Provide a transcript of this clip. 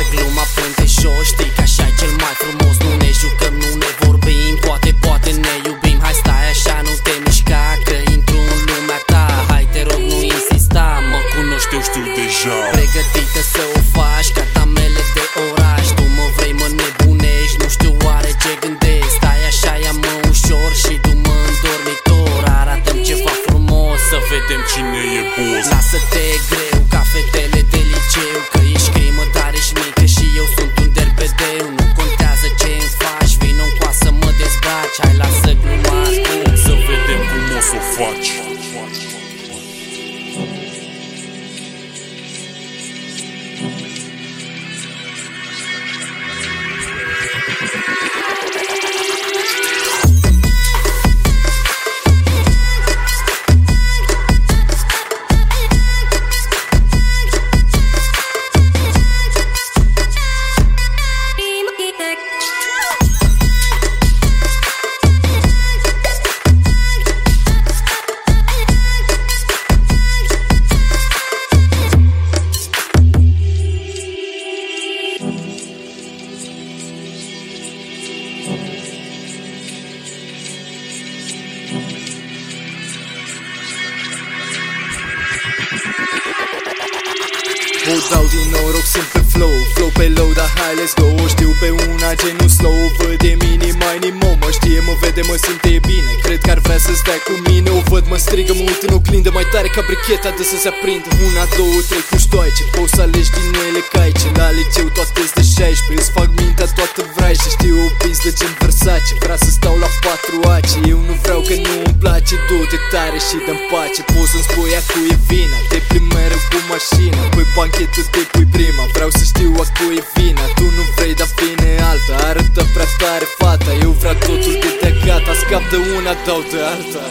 acasă gluma plânte și o știi că așa cel mai frumos Nu ne jucăm, nu ne vorbim, poate, poate ne iubim. Hai stai așa, nu te mișca, că intru în lumea ta. Hai te rog, nu insista, mă cunoști, eu știu deja. Pregătită să o faci, ca mele de oraș. Tu mă vrei, mă nebunești, nu știu oare ce gândești Stai așa, ia-mă ușor și du-mă în dormitor. Arată-mi ceva frumos, să vedem cine e boss. Lasă-te greu pe low, dar hai let's go. O știu pe una genul slow. Văd de mini, mai nimo Mă știe, mă vede, mă simte bine. Cred că ar vrea să stea cu mine O văd, mă strigă, mă uit în oglindă Mai tare ca bricheta de să se aprindă. Una, două, trei cu ștoaice Poți să alegi din ele caice. La liceu toate de 16 Îți fac mintea toată vrai Și știu o pizdă gen Versace Vrea să stau la patru ace. Eu nu vreau că nu îmi place Du-te tare și dă-mi pace. Poți să-mi spui a cui e vina? Te plimbi mereu cu mașina. Păi banchetul te pui prima. Vreau să știu a cui e vina? Tu nu vrei, dar vine alta. Arătă prea tare fata. Eu vreau totul de te gata. Scap de una, dau de alta